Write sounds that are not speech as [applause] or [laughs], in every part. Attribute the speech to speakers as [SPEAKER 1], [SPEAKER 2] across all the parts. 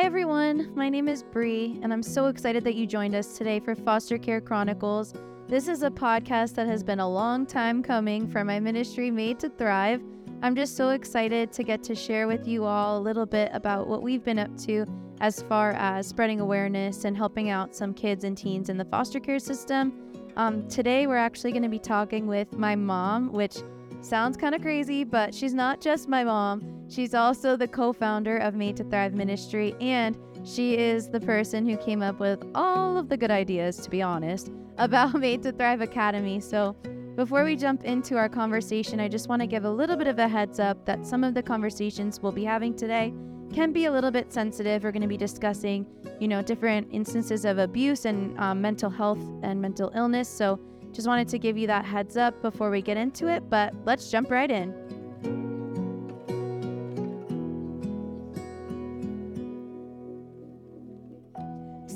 [SPEAKER 1] Hi, everyone. My name is Bree, and I'm so excited that you joined us today for Foster Care Chronicles. This is a podcast that has been a long time coming for my ministry, Made to Thrive. I'm just so excited to get to share with you all a little bit about what we've been up to as far as spreading awareness and helping out some kids and teens in the foster care system. Um, today, we're actually going to be talking with my mom, which sounds kind of crazy, but she's not just my mom. She's also the co founder of Made to Thrive Ministry, and she is the person who came up with all of the good ideas, to be honest, [laughs] about Made to Thrive Academy. So, before we jump into our conversation, I just want to give a little bit of a heads up that some of the conversations we'll be having today can be a little bit sensitive. We're going to be discussing, you know, different instances of abuse and um, mental health and mental illness. So, just wanted to give you that heads up before we get into it, but let's jump right in.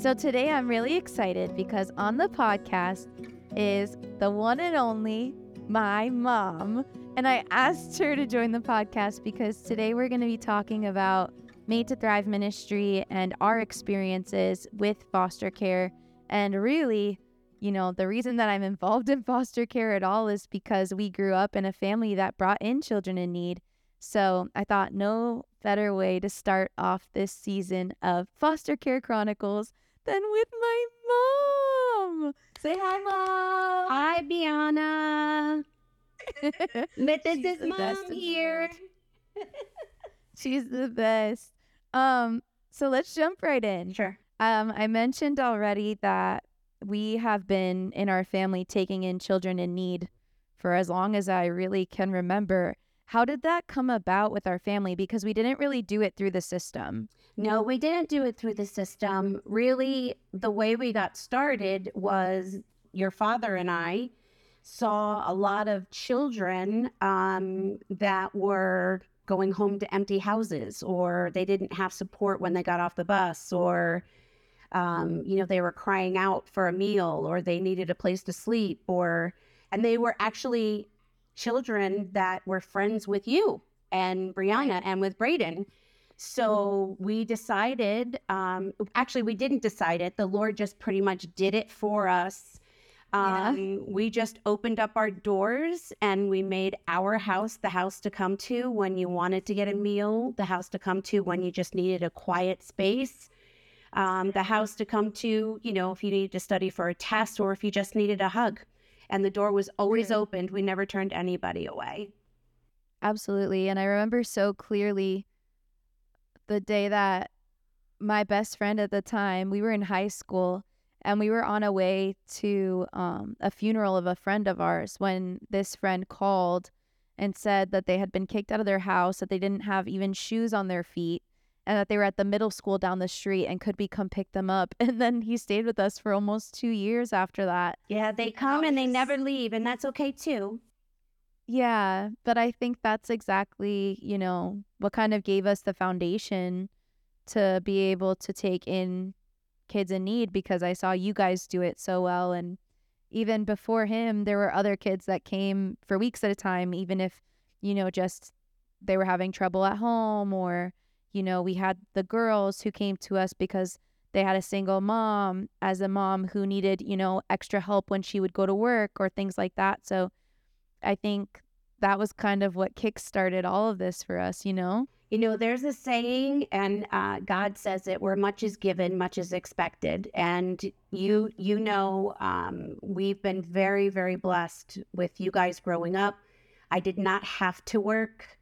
[SPEAKER 1] So, today I'm really excited because on the podcast is the one and only my mom. And I asked her to join the podcast because today we're going to be talking about Made to Thrive Ministry and our experiences with foster care and really you know, the reason that I'm involved in foster care at all is because we grew up in a family that brought in children in need. So I thought no better way to start off this season of Foster Care Chronicles than with my mom. Say hi, mom.
[SPEAKER 2] Hi, Brianna. [laughs] this is mom here. [laughs]
[SPEAKER 1] She's the best. Um, so let's jump right in.
[SPEAKER 2] Sure.
[SPEAKER 1] Um, I mentioned already that we have been in our family taking in children in need for as long as I really can remember. How did that come about with our family? Because we didn't really do it through the system.
[SPEAKER 2] No, we didn't do it through the system. Really, the way we got started was your father and I saw a lot of children um, that were going home to empty houses, or they didn't have support when they got off the bus, or um, you know, they were crying out for a meal or they needed a place to sleep or, and they were actually children that were friends with you and Brianna and with Braden. So we decided, um, actually, we didn't decide it. The Lord just pretty much did it for us. Um, yeah. We just opened up our doors and we made our house the house to come to when you wanted to get a meal, the house to come to when you just needed a quiet space um, the house to come to, you know, if you needed to study for a test or if you just needed a hug. And the door was always opened. We never turned anybody away.
[SPEAKER 1] Absolutely. And I remember so clearly the day that my best friend at the time, we were in high school and we were on a way to um, a funeral of a friend of ours when this friend called and said that they had been kicked out of their house, that they didn't have even shoes on their feet, and that they were at the middle school down the street and could be come pick them up. [laughs] And then he stayed with us for almost two years after that.
[SPEAKER 2] Yeah, they come and they never leave, and that's okay too.
[SPEAKER 1] Yeah, but I think that's exactly, you know, what kind of gave us the foundation to be able to take in kids in need because I saw you guys do it so well. And even before him, there were other kids that came for weeks at a time, even if, you know, just they were having trouble at home or you know, we had the girls who came to us because they had a single mom as a mom who needed, you know, extra help when she would go to work or things like that. So I think that was kind of what kickstarted all of this for us, you know?
[SPEAKER 2] You know, there's a saying, and uh, God says it: "Where much is given, much is expected." And you, you know, um, we've been very, very blessed with you guys growing up. I did not have to work.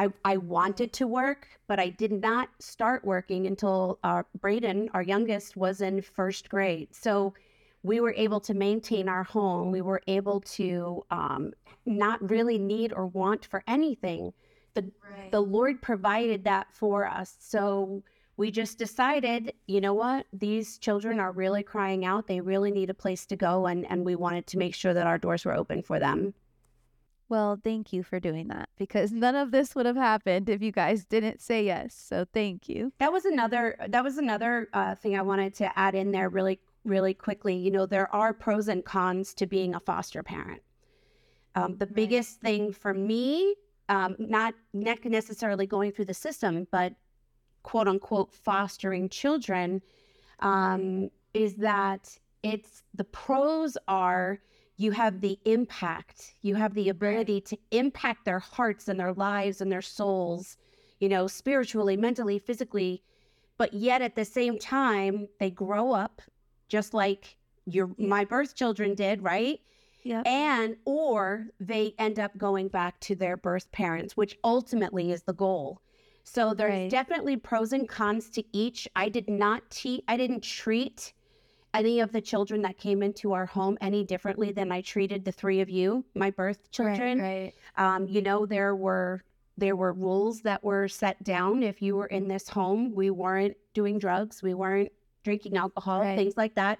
[SPEAKER 2] I, I wanted to work, but I did not start working until uh, Braden, our youngest, was in first grade. So we were able to maintain our home. We were able to um, not really need or want for anything. The, right. the Lord provided that for us. So we just decided, you know what? These children are really crying out. They really need a place to go. And, and we wanted to make sure that our doors were open for them.
[SPEAKER 1] Well, thank you for doing that because none of this would have happened if you guys didn't say yes. So thank you.
[SPEAKER 2] That was another that was another uh, thing I wanted to add in there really really quickly. You know, there are pros and cons to being a foster parent. Um, the right. biggest thing for me, um, not necessarily going through the system, but quote unquote fostering children um, is that it's the pros are you have the impact, you have the ability to impact their hearts and their lives and their souls, you know, spiritually, mentally, physically. But yet at the same time, they grow up just like your my birth children did, right?
[SPEAKER 1] Yeah.
[SPEAKER 2] And or they end up going back to their birth parents, which ultimately is the goal. So there's
[SPEAKER 1] Right.
[SPEAKER 2] definitely pros and cons to each. I did not teach I didn't treat any of the children that came into our home any differently than I treated the three of you, my birth children.
[SPEAKER 1] Right.
[SPEAKER 2] Um, you know, there were there were rules that were set down. If you were in this home, we weren't doing drugs, we weren't drinking alcohol,
[SPEAKER 1] Right.
[SPEAKER 2] things like that.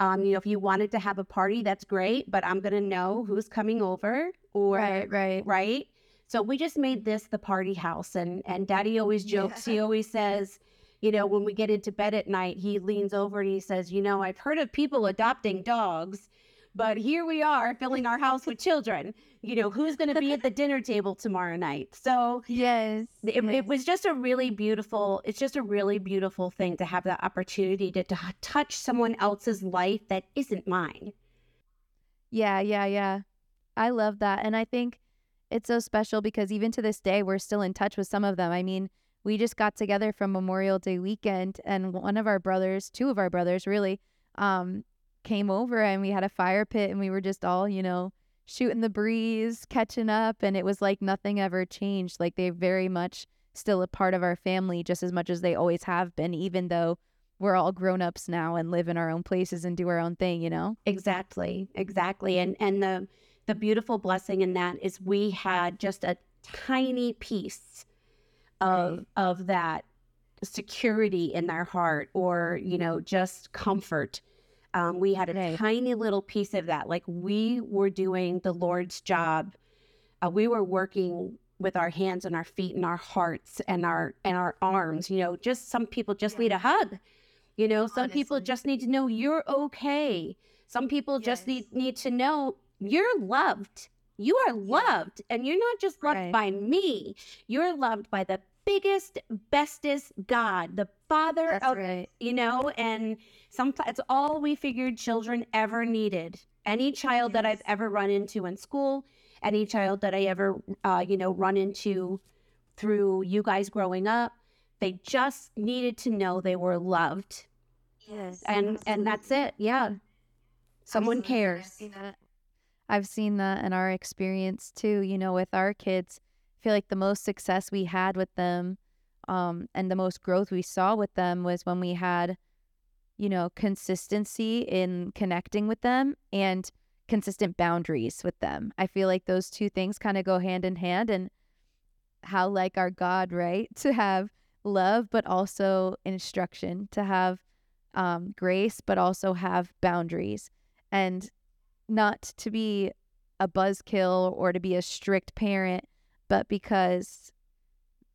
[SPEAKER 2] Um, you know, if you wanted to have a party, that's great, but I'm gonna know who's coming over or
[SPEAKER 1] Right. Right.
[SPEAKER 2] right? So we just made this the party house and and daddy always jokes. He always says, you know, when we get into bed at night, he leans over and he says, "You know, I've heard of people adopting dogs, but here we are filling our house with children. You know, who's going to be at the dinner table tomorrow night?" So
[SPEAKER 1] Yes.
[SPEAKER 2] it,
[SPEAKER 1] yes.
[SPEAKER 2] it was just a really beautiful it's just a really beautiful thing to have that opportunity to, to touch someone else's life that isn't mine
[SPEAKER 1] Yeah, yeah, yeah. I love that. And I think it's so special because even to this day, we're still in touch with some of them. I mean, we just got together from Memorial Day weekend, and one of our brothers, two of our brothers really, um, came over and we had a fire pit and we were just all, you know, shooting the breeze, catching up. And it was like nothing ever changed. Like they're very much still a part of our family just as much as they always have been, even though we're all grown ups now and live in our own places and do our own thing, you know?
[SPEAKER 2] Exactly, exactly. And and the the beautiful blessing in that is we had just a tiny piece of of that security in their heart or you know just comfort. Um, we had a
[SPEAKER 1] Right.
[SPEAKER 2] tiny little piece of that. Like we were doing the Lord's job. Uh, we were working with our hands and our feet and our hearts and our and our arms. You know, just some people just need a hug. You know, some people just need to know you're okay. Some people just need need to know you're loved. You are loved, and you're not just loved
[SPEAKER 1] Right.
[SPEAKER 2] by me. You're loved by the biggest, bestest God, the Father
[SPEAKER 1] That's
[SPEAKER 2] of
[SPEAKER 1] right.
[SPEAKER 2] you know. And sometimes it's all we figured children ever needed. Any child that I've ever run into in school, any child that I ever, uh, you know, run into through you guys growing up, they just needed to know they were loved
[SPEAKER 1] Yes.
[SPEAKER 2] and and that's it yeah someone cares
[SPEAKER 1] I've seen that in our experience too, you know, with our kids. I feel like the most success we had with them um, and the most growth we saw with them was when we had, you know, consistency in connecting with them and consistent boundaries with them. I feel like those two things kind of go hand in hand and how like our God, right? [laughs] To have love, but also instruction, to have um, grace, but also have boundaries. And not to be a buzzkill or to be a strict parent, but because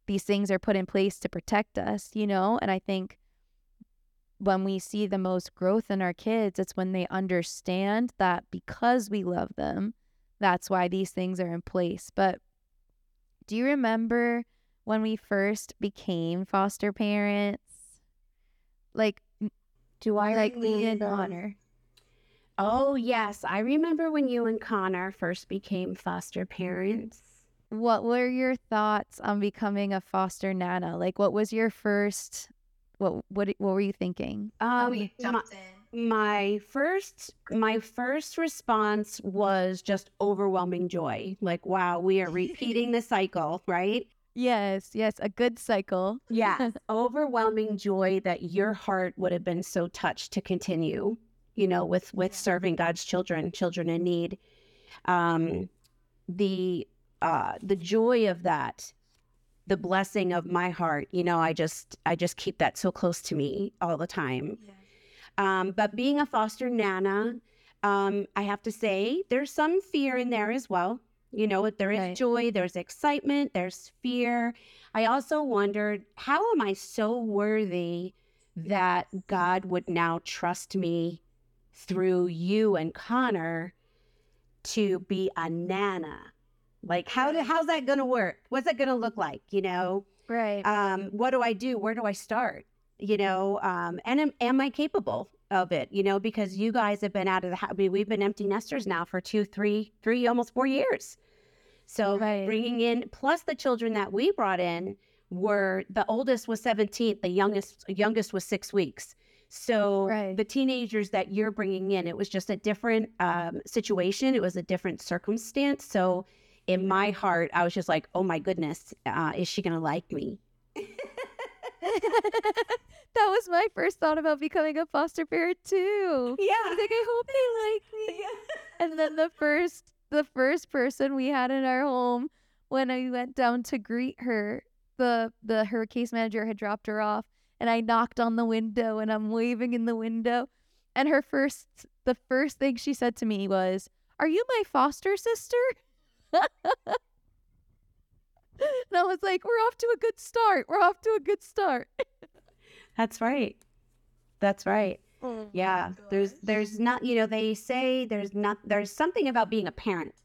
[SPEAKER 1] these things are put in place to protect us, you know? And I think when we see the most growth in our kids, it's when they understand that because we love them, that's why these things are in place. But do you remember when we first became foster parents? Like,
[SPEAKER 2] do i
[SPEAKER 1] like and
[SPEAKER 2] remember-
[SPEAKER 1] Connor.
[SPEAKER 2] Oh yes i remember when you and connor first became foster parents
[SPEAKER 1] What were your thoughts on becoming a foster nana? Like, what was your first? What what what were you thinking?
[SPEAKER 2] um my, my first my first response was just overwhelming joy like wow we are repeating the [laughs] cycle right
[SPEAKER 1] Yes, yes, a good cycle.
[SPEAKER 2] Yes, [laughs] overwhelming joy that your heart would have been so touched to continue, you know, with with serving God's children, children in need. Um, the uh, the joy of that, the blessing of my heart, you know, I just I just keep that so close to me all the time. Um, but being a foster nana, um, I have to say there's some fear in there as well. You know, there is
[SPEAKER 1] Right.
[SPEAKER 2] joy, there's excitement, there's fear. I also wondered, how am I so worthy that [laughs] God would now trust me through you and Connor to be a nana? Like, how do, how's that going to work? What's that going to look like? You know?
[SPEAKER 1] Right.
[SPEAKER 2] Um, what do I do? Where do I start? You know, um, and am, am I capable of it? You know, because you guys have been out of the house. I mean, we've been empty nesters now for two, three, three, almost four years. So
[SPEAKER 1] Right.
[SPEAKER 2] bringing in plus the children that we brought in were the oldest was 17, the youngest youngest was six weeks. So
[SPEAKER 1] Right.
[SPEAKER 2] the teenagers that you're bringing in, it was just a different um, situation. It was a different circumstance. So in my heart, I was just like, oh my goodness, uh, is she gonna like me? [laughs]
[SPEAKER 1] that was my first thought about becoming a foster parent too. I
[SPEAKER 2] Yeah.
[SPEAKER 1] was like, I hope they like [laughs] me. And then the first the first person we had in our home when I went down to greet her, the the her case manager had dropped her off and I knocked on the window and I'm waving in the window. And her first the first thing she said to me was, Are you my foster sister? [laughs] and I was like, We're off to a good start. We're off to a good start. [laughs]
[SPEAKER 2] That's right. That's right. Oh yeah. There's there's not you know, they say there's not there's something about being a parent,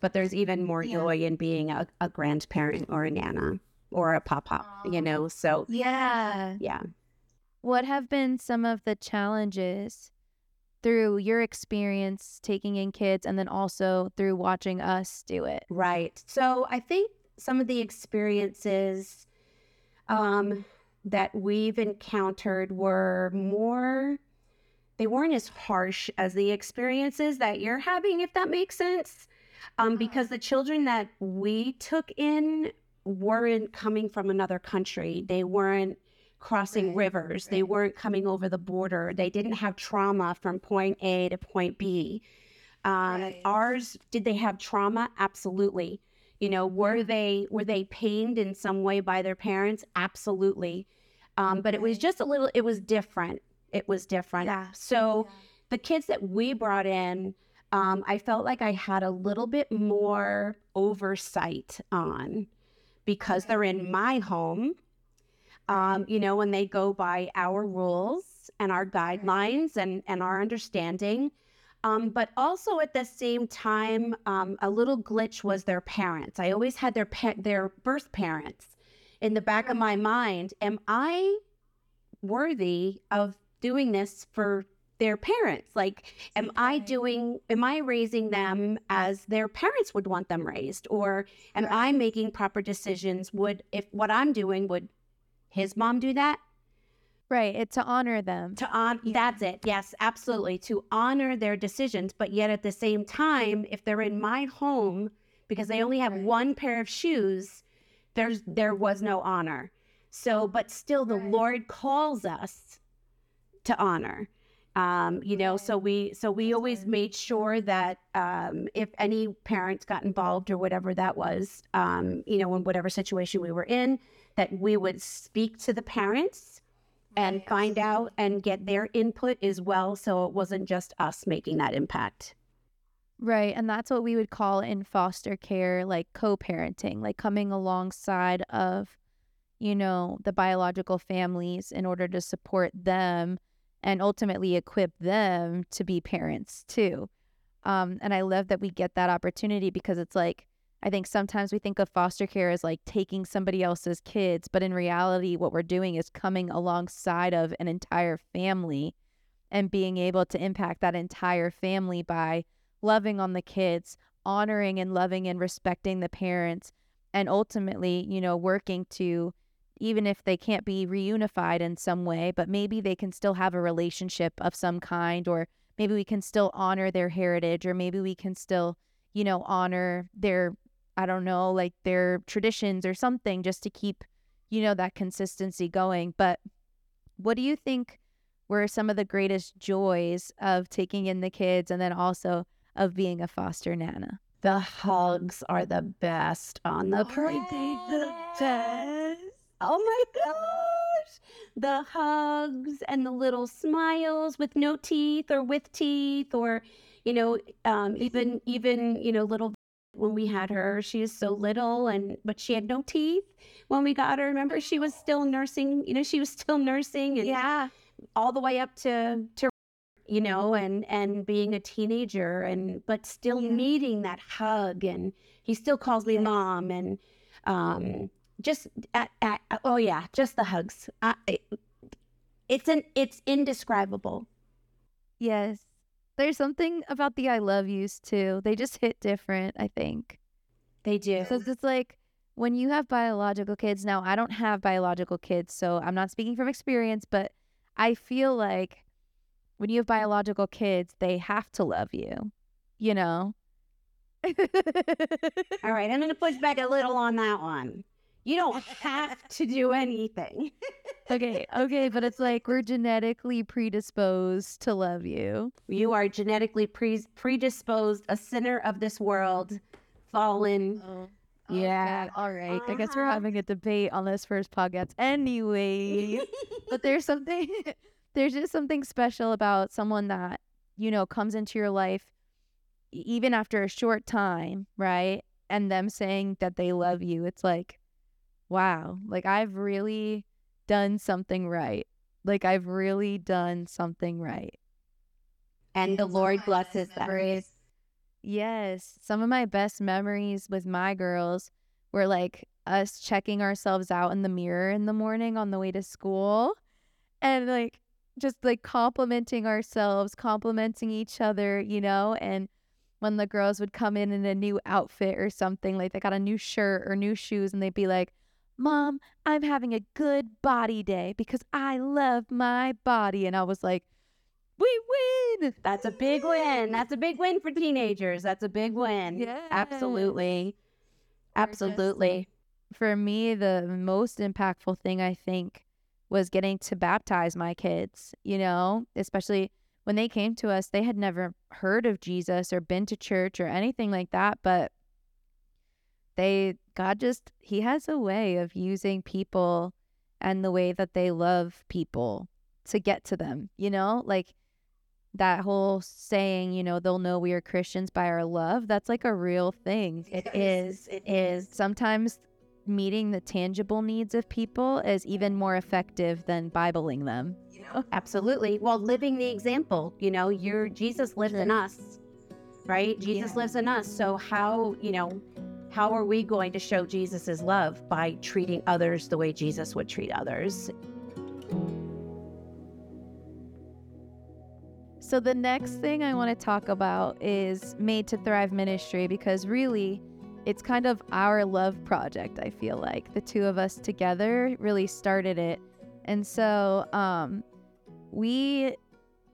[SPEAKER 2] but there's even more
[SPEAKER 1] Yeah.
[SPEAKER 2] joy in being a, a grandparent or a nana or a papa, you know. So
[SPEAKER 1] Yeah.
[SPEAKER 2] yeah.
[SPEAKER 1] What have been some of the challenges through your experience taking in kids and then also through watching us do it?
[SPEAKER 2] Right. So I think some of the experiences um, that we've encountered were more, they weren't as harsh as the experiences that you're having, if that makes sense. Um, because the children that we took in weren't coming from another country. They weren't crossing
[SPEAKER 1] Right,
[SPEAKER 2] rivers. They weren't coming over the border. They didn't have trauma from point A to point B. Um,
[SPEAKER 1] Right.
[SPEAKER 2] Ours, did they have trauma? Absolutely. You know, were they were they pained in some way by their parents? Absolutely. Um, but it was just a little. It was different. It was different. So the kids that we brought in, um, I felt like I had a little bit more oversight on because they're in my home. Um, you know, when they go by our rules and our guidelines and, and our understanding. Um, but also at the same time, um, a little glitch was their parents. I always had their pa- their birth parents in the back of my mind. Am I worthy of doing this for their parents? Like, am I doing, am I raising them mm-hmm. as their parents would want them raised? Or am I making proper decisions? Would, if what I'm doing, would his mom do that?
[SPEAKER 1] Right. It's to honor them.
[SPEAKER 2] To on, that's it. Yes, absolutely. To honor their decisions. But yet at the same time, if they're in my home, because they only have
[SPEAKER 1] Right.
[SPEAKER 2] one pair of shoes, there's, there was no honor. So, but still the
[SPEAKER 1] Right.
[SPEAKER 2] Lord calls us to honor. Um, you know, so we so we always made sure that um, if any parents got involved or whatever that was, um, you know, in whatever situation we were in, that we would speak to the parents and find out and get their input as well, so it wasn't just us making that impact.
[SPEAKER 1] Right. And that's what we would call in foster care like co parenting, like coming alongside of, you know, the biological families in order to support them and ultimately equip them to be parents too. Um, and I love that we get that opportunity because it's like, I think sometimes we think of foster care as like taking somebody else's kids, but in reality, what we're doing is coming alongside of an entire family and being able to impact that entire family by loving on the kids, honoring and loving and respecting the parents, and ultimately, you know, working to, even if they can't be reunified in some way, but maybe they can still have a relationship of some kind, or maybe we can still honor their heritage, or maybe we can still, you know, honor their, I don't know, like their traditions or something just to keep, you know, that consistency going. But what do you think were some of the greatest joys of taking in the kids and then also of being a foster nana?
[SPEAKER 2] The hugs are the best on the oh, parade. The best. Oh my gosh. The hugs and the little smiles with no teeth or with teeth or, you know, um, even, even, you know, little when we had her, she is so little and, but she had no teeth when we got her. Remember, she was still nursing, you know, she was still nursing and
[SPEAKER 1] Yeah.
[SPEAKER 2] all the way up to, to, you know, and, and being a teenager and, but still
[SPEAKER 1] Yeah.
[SPEAKER 2] needing that hug. And he still calls me mom and, um, just oh yeah, just the hugs. It, it's an it's indescribable.
[SPEAKER 1] Yes. There's something about the I love yous too. They just hit different, I think.
[SPEAKER 2] They do.
[SPEAKER 1] So it's like when you have biological kids, now I don't have biological kids, so I'm not speaking from experience, but I feel like when you have biological kids, they have to love you, you know? [laughs]
[SPEAKER 2] All right, I'm going to push back a little on that one. You don't have to do anything. [laughs]
[SPEAKER 1] okay, okay, but it's like we're genetically predisposed to love you.
[SPEAKER 2] You are genetically pre- predisposed, a sinner of this world, fallen.
[SPEAKER 1] Oh.
[SPEAKER 2] Yeah.
[SPEAKER 1] God. All right. I guess we're
[SPEAKER 2] Uh-huh.
[SPEAKER 1] having a debate on this first podcast anyway. [laughs] but there's something [laughs] there's just something special about someone that, you know, comes into your life even after a short time, right? And them saying that they love you. It's like, wow, like I've really done something right. Like I've really done something right.
[SPEAKER 2] and the Lord blesses them.
[SPEAKER 1] Yes. Some of my best memories with my girls were like us checking ourselves out in the mirror in the morning on the way to school and like just like complimenting ourselves, complimenting each other, you know, and when the girls would come in in a new outfit or something, like they got a new shirt or new shoes and they'd be like, "Mom, I'm having a good body day because I love my body." And I was like, "We win."
[SPEAKER 2] That's a big win. That's a big win for teenagers. That's a big win.
[SPEAKER 1] Yes.
[SPEAKER 2] Absolutely. Absolutely.
[SPEAKER 1] for me, the most impactful thing I think was getting to baptize my kids, you know, especially when they came to us, they had never heard of Jesus or been to church or anything like that. But they, God just, He has a way of using people and the way that they love people to get to them, you know, like that whole saying, you know, they'll know we are Christians by our love. That's like a real thing.
[SPEAKER 2] It is. It is.
[SPEAKER 1] Sometimes meeting the tangible needs of people is even more effective than Bibling them. You know?
[SPEAKER 2] Absolutely. Well, living the example, you know, your Jesus lives in us, right? Jesus
[SPEAKER 1] Yeah.
[SPEAKER 2] lives in us. So how, you know, how are we going to show Jesus's love by treating others the way Jesus would treat others?
[SPEAKER 1] So, the next thing I want to talk about is Made to Thrive Ministry because really it's kind of our love project, I feel like. The two of us together really started it. And so, um, we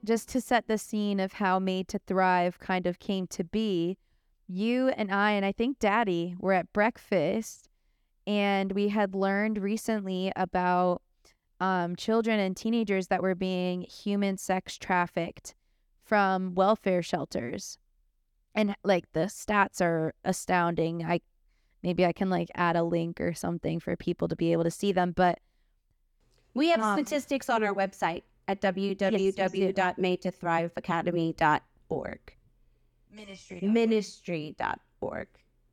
[SPEAKER 1] just to set the scene of how Made to Thrive kind of came to be, you and I, and I think Daddy, were at breakfast and we had learned recently about um, children and teenagers that were being human sex trafficked from welfare shelters. And like the stats are astounding. I maybe I can like add a link or something for people to be able to see them, but
[SPEAKER 2] We have
[SPEAKER 1] Um,
[SPEAKER 2] statistics on our website at www.madetothriveacademy.org.
[SPEAKER 1] ministry
[SPEAKER 2] Ministry.org.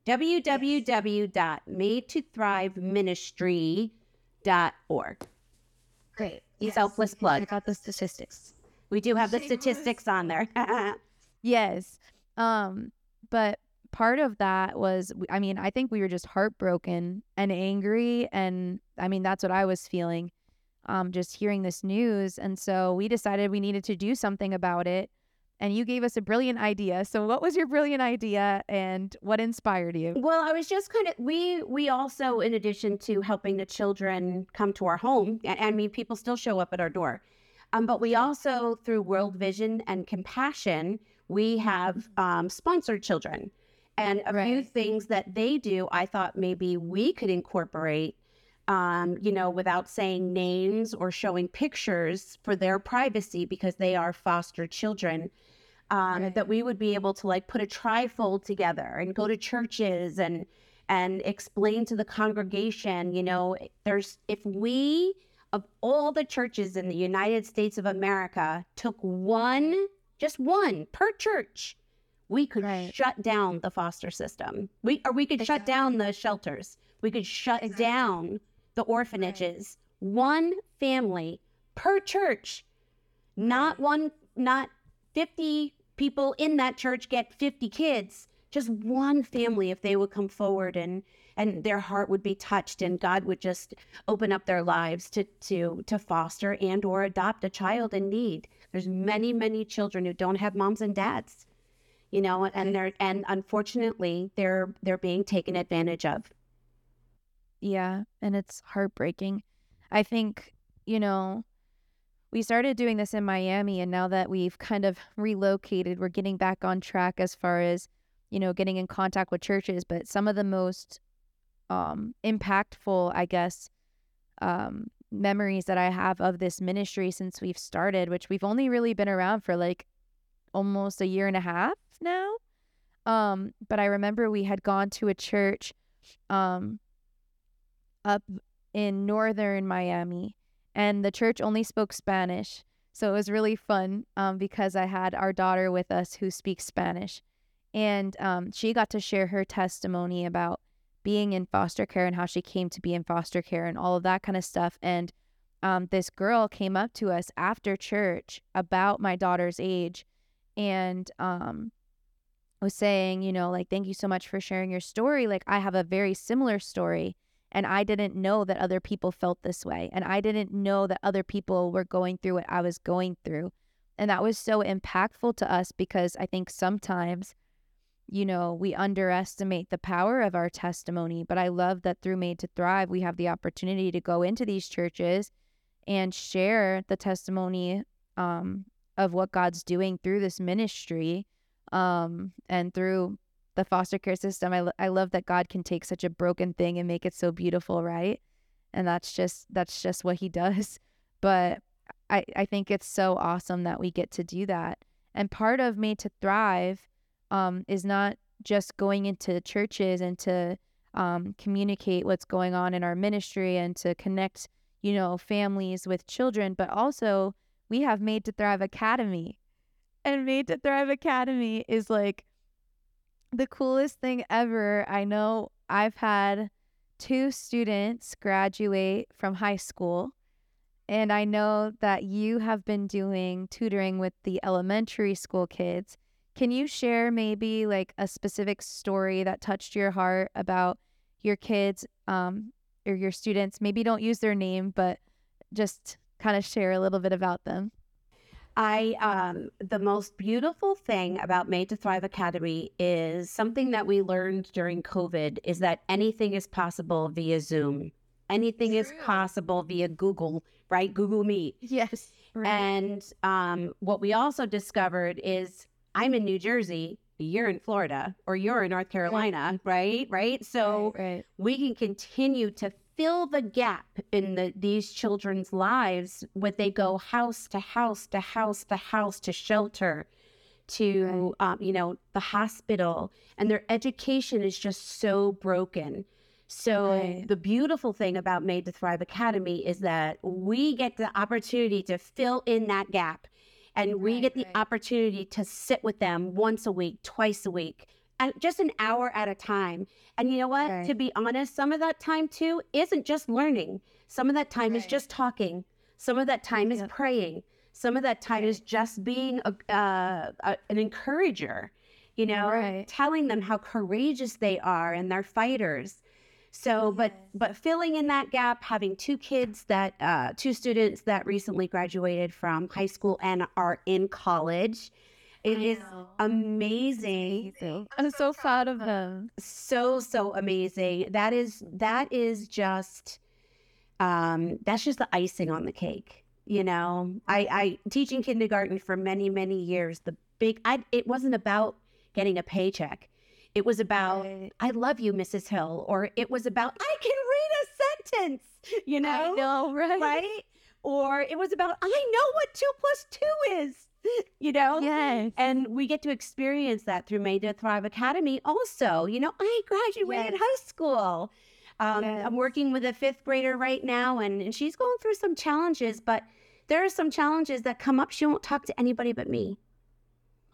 [SPEAKER 2] www.madetothriveministry.org.
[SPEAKER 1] Great.
[SPEAKER 2] Selfless plug.
[SPEAKER 1] I got the statistics.
[SPEAKER 2] We do have the statistics on there. [laughs]
[SPEAKER 1] Yes. Um, but part of that was, I mean, I think we were just heartbroken and angry. And I mean, that's what I was feeling, um, just hearing this news. And so we decided we needed to do something about it. And you gave us a brilliant idea. So, what was your brilliant idea and what inspired you?
[SPEAKER 2] Well, I was just kind of we we also, in addition to helping the children come to our home, and I mean, people still show up at our door, um, but we also through World Vision and Compassion, we have um, sponsored children, and a few
[SPEAKER 1] Right.
[SPEAKER 2] things that they do. I thought maybe we could incorporate. Um, you know, without saying names or showing pictures for their privacy because they are foster children um,
[SPEAKER 1] Right.
[SPEAKER 2] that we would be able to like put a trifold together and go to churches and and explain to the congregation you know there's if we of all the churches in the united states of america took one just one per church we could
[SPEAKER 1] Right.
[SPEAKER 2] shut down the foster system we or we could shut down the shelters we could shut
[SPEAKER 1] Exactly.
[SPEAKER 2] down the orphanages one family per church not one not 50 people in that church get 50 kids just one family if they would come forward and and their heart would be touched and God would just open up their lives to to to foster and or adopt a child in need. There's many many children who don't have moms and dads. You know, and they're and unfortunately they're they're being taken advantage of.
[SPEAKER 1] Yeah, and it's heartbreaking. I think, you know, we started doing this in Miami and now that we've kind of relocated, we're getting back on track as far as, you know, getting in contact with churches, but some of the most um impactful, I guess, um memories that I have of this ministry since we've started, which we've only really been around for like almost a year and a half now. Um but I remember we had gone to a church um up in northern Miami, and the church only spoke Spanish. So it was really fun um, because I had our daughter with us who speaks Spanish. And um, she got to share her testimony about being in foster care and how she came to be in foster care and all of that kind of stuff. And um, this girl came up to us after church about my daughter's age and um, was saying, you know, like, thank you so much for sharing your story. Like, I have a very similar story and I didn't know that other people felt this way. And I didn't know that other people were going through what I was going through. And that was so impactful to us because I think sometimes, you know, we underestimate the power of our testimony. But I love that through Made to Thrive, we have the opportunity to go into these churches and share the testimony um, of what God's doing through this ministry um, and through the foster care system. I, I love that God can take such a broken thing and make it so beautiful, right? And that's just that's just what he [laughs] does. But I, I think it's so awesome that we get to do that. And part of Made to Thrive um, is not just going into churches and to um, communicate what's going on in our ministry and to connect, you know, families with children, but also we have Made to Thrive Academy. And Made to Thrive Academy is like the coolest thing ever. I know I've had two students graduate from high school, and I know that you have been doing tutoring with the elementary school kids. Can you share maybe like a specific story that touched your heart about your kids um, or your students? Maybe don't use their name, but just kind of share a little bit about them.
[SPEAKER 2] I um, the most beautiful thing about Made to Thrive Academy is something that we learned during COVID is that anything is possible via Zoom. Anything True. is possible via Google, right? Google Meet.
[SPEAKER 1] Yes.
[SPEAKER 2] Right. And um, what we also discovered is I'm in New Jersey, you're in Florida, or you're in North Carolina, right? Right. So
[SPEAKER 1] right, right.
[SPEAKER 2] we can continue to fill the gap in the, these children's lives when they go house to house to house to house to shelter to right. um, you know the hospital and their education is just so broken so right. the beautiful thing about made to thrive academy is that we get the opportunity to fill in that gap and right, we get the opportunity to sit with them once a week twice a week just an hour at a time. And you know what? Right. To be honest, some of that time too isn't just learning. Some of that time right. is just talking. Some of that time is praying. Some of that time right. is just being a, uh, a, an encourager, you know, telling them how courageous they are and they're fighters. So, but but filling in that gap, having two kids that uh, two students that recently graduated from high school and are in college, it is amazing.
[SPEAKER 1] amazing. I'm so proud of them.
[SPEAKER 2] So so amazing. That is that is just um that's just the icing on the cake. You know, I I teaching kindergarten for many many years. The big I it wasn't about getting a paycheck. It was about right. I love you, Mrs. Hill, or it was about I can read a sentence. You know,
[SPEAKER 1] I know, right?
[SPEAKER 2] Right? Or it was about I know what two plus two is [laughs] you know?
[SPEAKER 1] Yes.
[SPEAKER 2] And we get to experience that through Made to Thrive Academy also. You know, I graduated yes. high school. Um, yes. I'm working with a fifth grader right now, and, and she's going through some challenges, but there are some challenges that come up. She won't talk to anybody but me.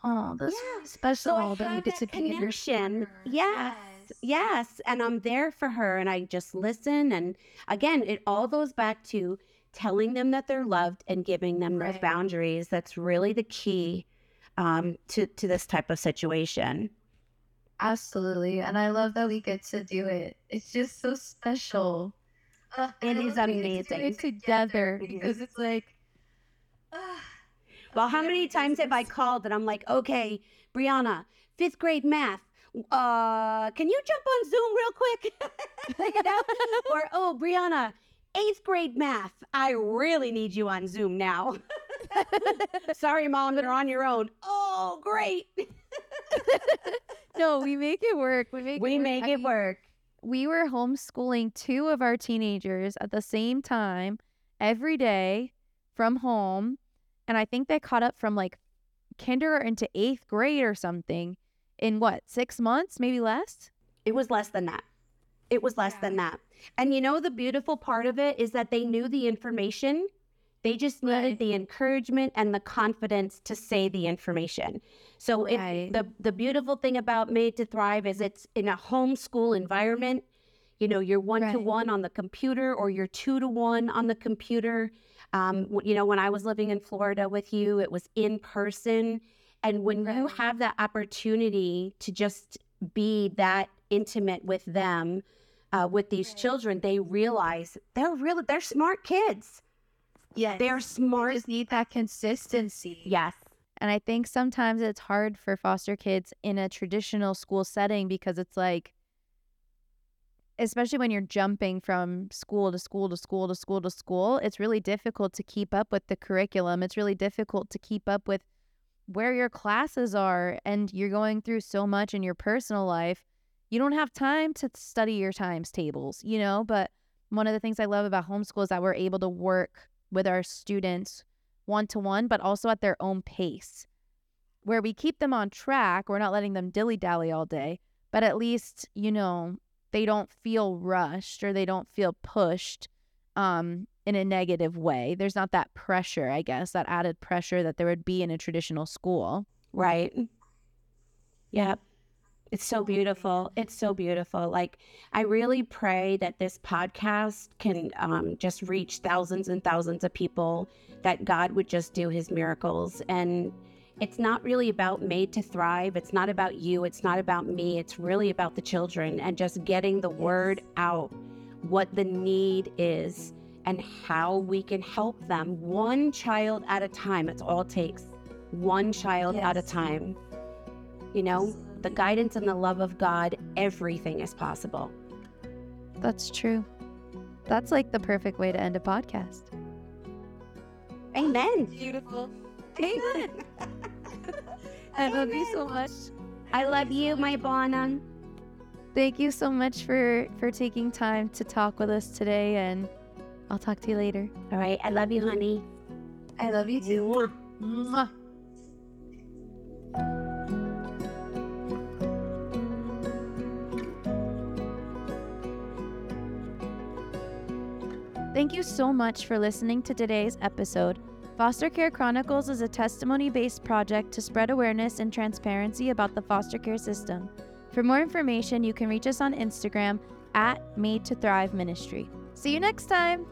[SPEAKER 1] Oh, that's yeah. special
[SPEAKER 2] so that you get to connection. Yes. Yes. And I'm there for her and I just listen. And again, it all goes back to telling them that they're loved and giving them right. those boundaries. That's really the key um, to to this type of situation.
[SPEAKER 1] Absolutely. And I love that we get to do it. It's just so special. Uh,
[SPEAKER 2] It is amazing.
[SPEAKER 1] it together because it's like, ah,
[SPEAKER 2] Well, how many times have I called and I'm like, okay, Brianna, fifth grade math. Uh, can you jump on Zoom real quick? [laughs] you know? Or oh, Brianna, eighth grade math. I really need you on Zoom now. [laughs] Sorry, mom, you're on your own. Oh, great. [laughs]
[SPEAKER 1] no, we make it work. We make
[SPEAKER 2] We
[SPEAKER 1] it work.
[SPEAKER 2] make
[SPEAKER 1] I
[SPEAKER 2] it
[SPEAKER 1] mean,
[SPEAKER 2] work.
[SPEAKER 1] We were homeschooling two of our teenagers at the same time every day from home. And I think they caught up from like kindergarten to eighth grade or something in what, six months, maybe less?
[SPEAKER 2] It was less than that. It was less than that. And you know, the beautiful part of it is that they knew the information. They just needed
[SPEAKER 1] Right.
[SPEAKER 2] the encouragement and the confidence to say the information. So it, the the beautiful thing about Made to Thrive is it's in a homeschool environment. You know, you're one to
[SPEAKER 1] Right.
[SPEAKER 2] one on the computer or you're two to one on the computer. Um, you know, when I was living in Florida with you, it was in person. And when you have that opportunity to just be that intimate with them, uh, with these
[SPEAKER 1] Right.
[SPEAKER 2] children, they realize they're really they're smart kids.
[SPEAKER 1] Yeah,
[SPEAKER 2] They're smart.
[SPEAKER 1] just need that consistency.
[SPEAKER 2] Yes.
[SPEAKER 1] And I think sometimes it's hard for foster kids in a traditional school setting because it's like, especially when you're jumping from school to school to school to school to school, it's really difficult to keep up with the curriculum. It's really difficult to keep up with where your classes are. And you're going through so much in your personal life. You don't have time to study your times tables, you know? But one of the things I love about homeschool is that we're able to work with our students one to one, but also at their own pace, where we keep them on track. We're not letting them dilly dally all day, but at least, you know, they don't feel rushed or they don't feel pushed um, in a negative way. There's not that pressure, I guess, that added pressure that there would be in a traditional school.
[SPEAKER 2] Right. Yep. It's so beautiful. It's so beautiful. Like, I really pray that this podcast can um, just reach thousands and thousands of people, that God would just do his miracles. And it's not really about Made to Thrive. It's not about you. It's not about me. It's really about the children and just getting the word out, what the need is, and how we can help them one child at a time. It's all it takes. One child at a time. You know, the guidance and the love of God, everything is possible.
[SPEAKER 1] That's true. That's like the perfect way to end a podcast.
[SPEAKER 2] Amen.
[SPEAKER 1] Beautiful. Amen. [laughs] I love you so much.
[SPEAKER 2] I love you, my Bonham.
[SPEAKER 1] Thank you so much for for taking time to talk with us today and I'll talk to you later.
[SPEAKER 2] All right. I love you, honey.
[SPEAKER 1] I love you too. Mwah. Thank you so much for listening to today's episode. Foster Care Chronicles is a testimony based project to spread awareness and transparency about the foster care system. For more information, you can reach us on Instagram at Made to Thrive Ministry. See you next time!